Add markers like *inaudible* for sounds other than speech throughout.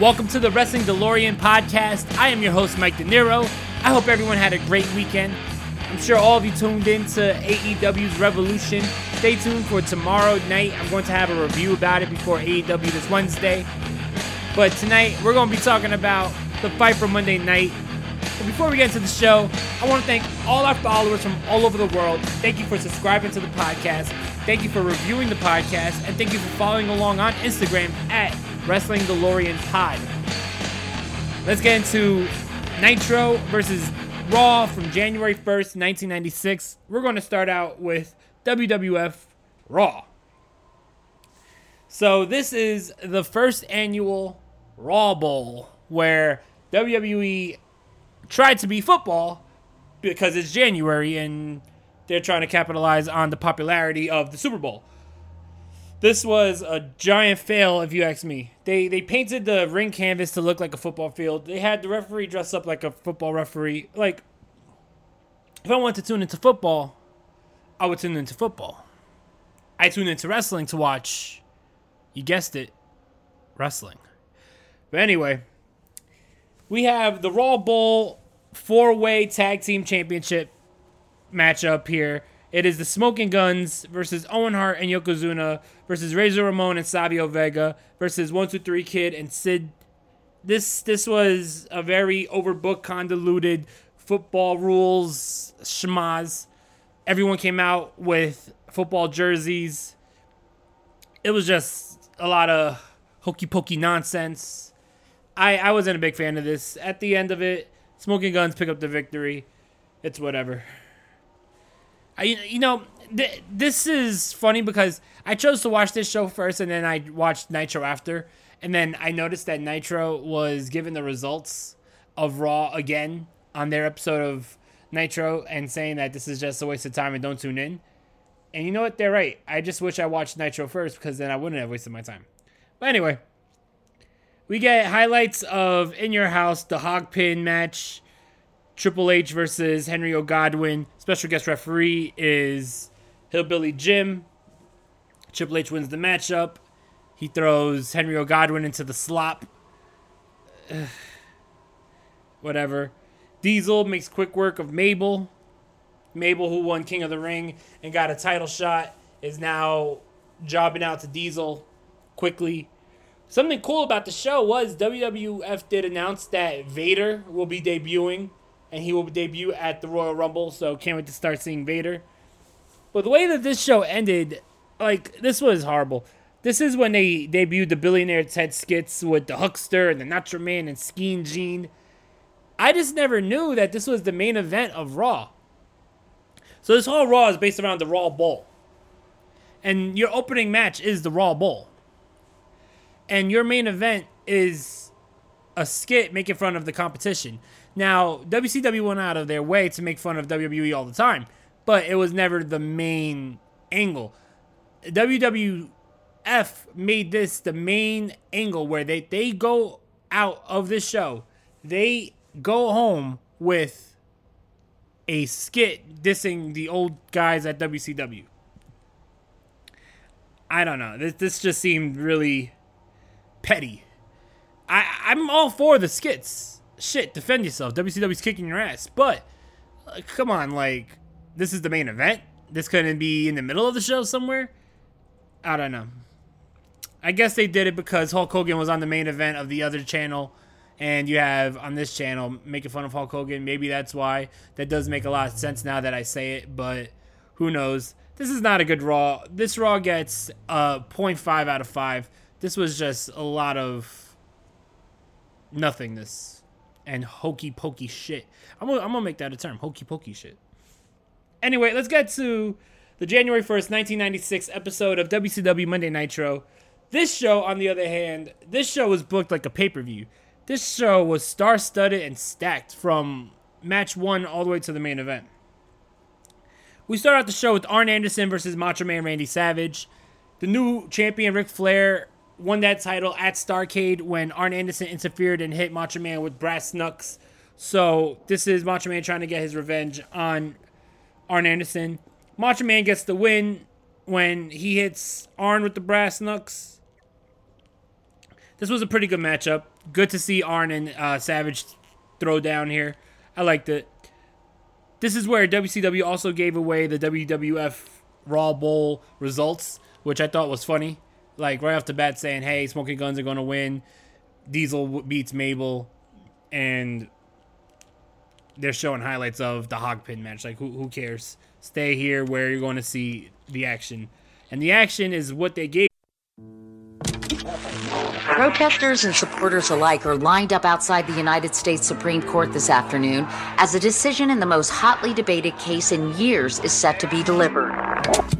Welcome to the Wrestling DeLorean podcast. I am your host, Mike De Niro. I hope everyone had a great weekend. I'm sure all of you tuned in to AEW's Revolution. Stay tuned for tomorrow night. I'm going to have a review about it before AEW this Wednesday. But tonight, we're going to be talking about the fight for Monday night. But before we get into the show, I want to thank all our followers from all over the world. Thank you for subscribing to the podcast. Thank you for reviewing the podcast. And thank you for following along on Instagram at Wrestling DeLorean Pod. Let's get into Nitro versus Raw from January 1st, 1996. We're going to start out with WWF Raw. So, this is the first annual Raw Bowl where WWE tried to be football because it's January and they're trying to capitalize on the popularity of the Super Bowl. This was a giant fail, if you ask me. They they painted the ring canvas to look like a football field. They had the referee dress up like a football referee. Like, if I wanted to tune into football, I would tune into football. I tune into wrestling to watch. You guessed it, wrestling. But anyway, we have the Raw Bowl four-way tag team championship matchup here. It is the Smoking Guns versus Owen Hart and Yokozuna versus Razor Ramon and Savio Vega versus One Two Three Kid and Sid. This this was a very overbooked, convoluted football rules schmaz. Everyone came out with football jerseys. It was just a lot of hokey pokey nonsense. I I wasn't a big fan of this. At the end of it, Smoking Guns pick up the victory. It's whatever. I, you know, th- this is funny because I chose to watch this show first and then I watched Nitro after. And then I noticed that Nitro was given the results of Raw again on their episode of Nitro and saying that this is just a waste of time and don't tune in. And you know what? They're right. I just wish I watched Nitro first because then I wouldn't have wasted my time. But anyway, we get highlights of In Your House, the Hog Pen match, Triple H versus Henry O. Godwinn. Special guest referee is Hillbilly Jim. Triple H wins the matchup. He throws Henry O. Godwinn into the slop. *sighs* Whatever. Diesel makes quick work of Mabel. Mabel, who won King of the Ring and got a title shot, is now jobbing out to Diesel quickly. Something cool about the show was WWF did announce that Vader will be debuting and he will debut at the Royal Rumble. So can't wait to start seeing Vader. But the way that this show ended, like this was horrible. This is when they debuted the Billionaire Ted skits with the Huckster and the Nacho Man and Scheme Gene. I just never knew that this was the main event of Raw. So this whole Raw is based around the Raw Bowl. And your opening match is the Raw Bowl. And your main event is a skit making fun of the competition. Now, WCW went out of their way to make fun of WWE all the time, but it was never the main angle. WWF made this the main angle where they, they go out of this show, they go home with a skit dissing the old guys at WCW. I don't know. This this just seemed really petty. I I'm all for the skits. Shit, defend yourself. WCW's kicking your ass. But uh, come on, like this is the main event. This couldn't be in the middle of the show somewhere. I don't know. I guess they did it because Hulk Hogan was on the main event of the other channel, and you have on this channel making fun of Hulk Hogan. Maybe that's why. That does make a lot of sense now that I say it, but who knows? This is not a good Raw. This Raw gets a 0.5 out of 5. This was just a lot of nothingness and hokey pokey shit. I'm gonna, I'm gonna make that a term hokey pokey shit. Anyway, let's get to the January 1st, 1996 episode of WCW Monday Nitro. This show, on the other hand, this show was booked like a pay per view. This show was star studded and stacked from match one all the way to the main event. We start out the show with Arn Anderson versus Macho Man Randy Savage. The new champion Ric Flair won that title at Starcade when Arn Anderson interfered and hit Macho Man with brass knucks. So this is Macho Man trying to get his revenge on Arn Anderson. Macho Man gets the win when he hits Arn with the brass knucks. This was a pretty good matchup. Good to see Arn and uh, Savage throw down here. I liked it. This is where WCW also gave away the WWF Raw Bowl results, which I thought was funny. Like right off the bat, saying, "Hey, Smoking Guns are going to win. Diesel beats Mabel," and they're showing highlights of the hog pen match. Like, who, who cares? Stay here where you're going to see the action. And the action is what they gave. Protesters and supporters alike are lined up outside the United States Supreme Court this afternoon as a decision in the most hotly debated case in years is set to be delivered.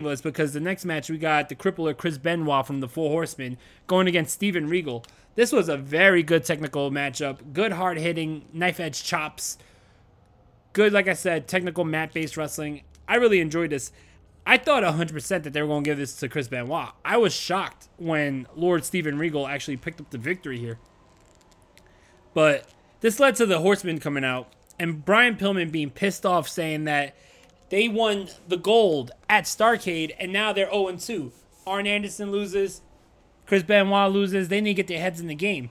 Was because the next match we got the crippler Chris Benoit from the Four Horsemen going against Steven Regal. This was a very good technical matchup. Good hard hitting, knife edge chops. Good, like I said, technical mat based wrestling. I really enjoyed this. I thought 100% that they were going to give this to Chris Benoit. I was shocked when Lord Steven Regal actually picked up the victory here. But this led to the Horsemen coming out and Brian Pillman being pissed off saying that they won the gold at Starcade and now they're 0 2. Arn Anderson loses. Chris Benoit loses. They need to get their heads in the game.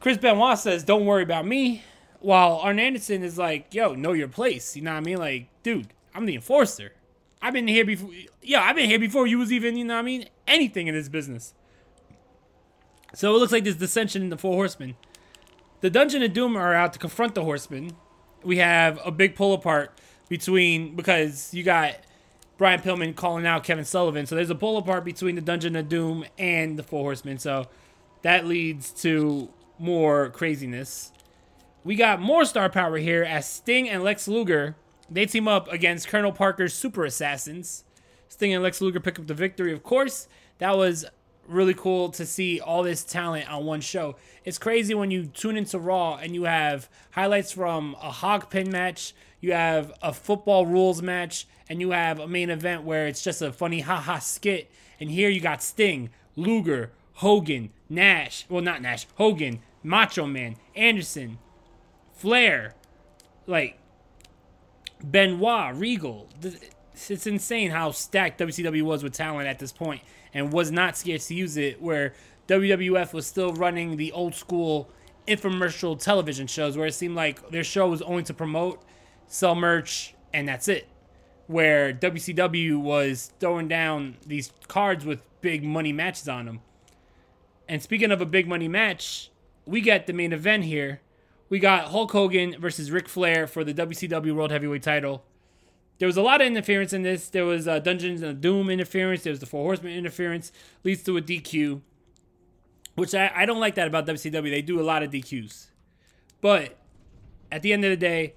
Chris Benoit says, Don't worry about me. While Arn Anderson is like, Yo, know your place. You know what I mean? Like, dude, I'm the enforcer. I've been here before. Yeah, I've been here before you was even, you know what I mean? Anything in this business. So it looks like there's dissension in the Four Horsemen. The Dungeon of Doom are out to confront the Horsemen. We have a big pull apart between because you got Brian Pillman calling out Kevin Sullivan. So there's a pull apart between the Dungeon of Doom and the Four Horsemen. So that leads to more craziness. We got more star power here as Sting and Lex Luger they team up against Colonel Parker's Super Assassins. Sting and Lex Luger pick up the victory, of course. That was really cool to see all this talent on one show. It's crazy when you tune into Raw and you have highlights from a hog pen match, you have a football rules match, and you have a main event where it's just a funny haha skit. And here you got Sting, Luger, Hogan, Nash. Well, not Nash, Hogan, Macho Man, Anderson, Flair, like Benoit, Regal. It's insane how stacked WCW was with talent at this point and was not scared to use it, where WWF was still running the old school infomercial television shows where it seemed like their show was only to promote, sell merch, and that's it. Where WCW was throwing down these cards with big money matches on them. And speaking of a big money match, we got the main event here. We got Hulk Hogan versus Ric Flair for the WCW World Heavyweight title. There was a lot of interference in this. There was Dungeons and Doom interference. There was the Four Horsemen interference. Leads to a DQ, which I, I don't like that about WCW. They do a lot of DQs. But at the end of the day,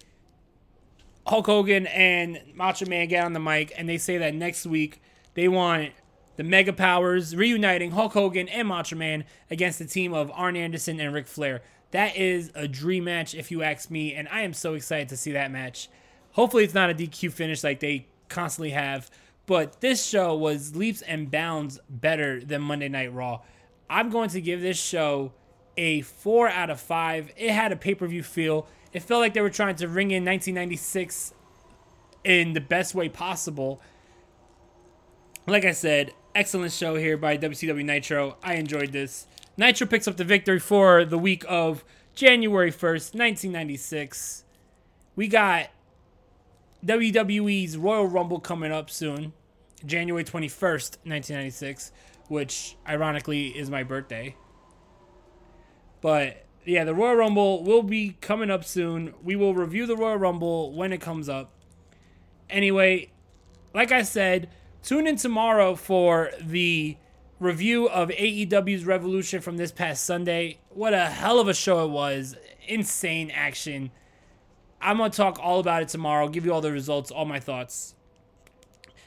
Hulk Hogan and Macho Man get on the mic and they say that next week they want the Mega Powers reuniting Hulk Hogan and Macho Man against the team of Arn Anderson and Ric Flair. That is a dream match, if you ask me, and I am so excited to see that match. Hopefully, it's not a DQ finish like they constantly have, but this show was leaps and bounds better than Monday Night Raw. I'm going to give this show a 4 out of 5. It had a pay per view feel. It felt like they were trying to ring in 1996 in the best way possible. Like I said, excellent show here by WCW Nitro. I enjoyed this. Nitro picks up the victory for the week of January 1st, 1996. We got WWE's Royal Rumble coming up soon, January 21st, 1996, which ironically is my birthday. But yeah, the Royal Rumble will be coming up soon. We will review the Royal Rumble when it comes up. Anyway, like I said, tune in tomorrow for the review of AEW's Revolution from this past Sunday. What a hell of a show it was. Insane action. I'm going to talk all about it tomorrow, give you all the results, all my thoughts.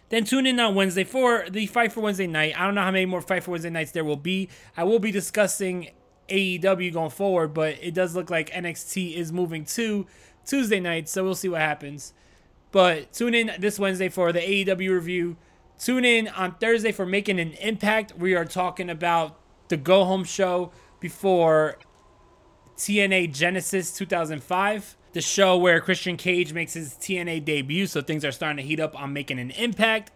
Then tune in on Wednesday for the Fight for Wednesday night. I don't know how many more Fight for Wednesday nights there will be. I will be discussing AEW going forward, but it does look like NXT is moving to Tuesday night, so we'll see what happens. But tune in this Wednesday for the AEW review. Tune in on Thursday for Making an Impact. We are talking about the Go Home show before TNA Genesis 2005, the show where Christian Cage makes his TNA debut. So things are starting to heat up on Making an Impact.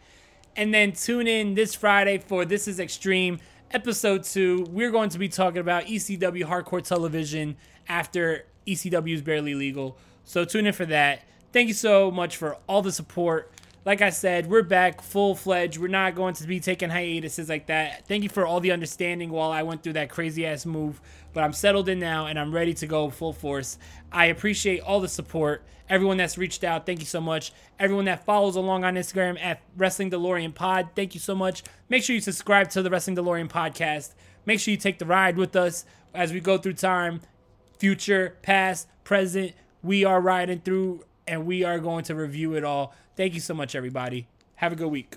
And then tune in this Friday for This is Extreme episode 2. We're going to be talking about ECW Hardcore Television after ECW is barely legal. So tune in for that. Thank you so much for all the support like I said, we're back full fledged. We're not going to be taking hiatuses like that. Thank you for all the understanding while I went through that crazy ass move. But I'm settled in now and I'm ready to go full force. I appreciate all the support. Everyone that's reached out, thank you so much. Everyone that follows along on Instagram at Wrestling DeLorean Pod, thank you so much. Make sure you subscribe to the Wrestling DeLorean Podcast. Make sure you take the ride with us as we go through time, future, past, present. We are riding through and we are going to review it all. Thank you so much, everybody. Have a good week.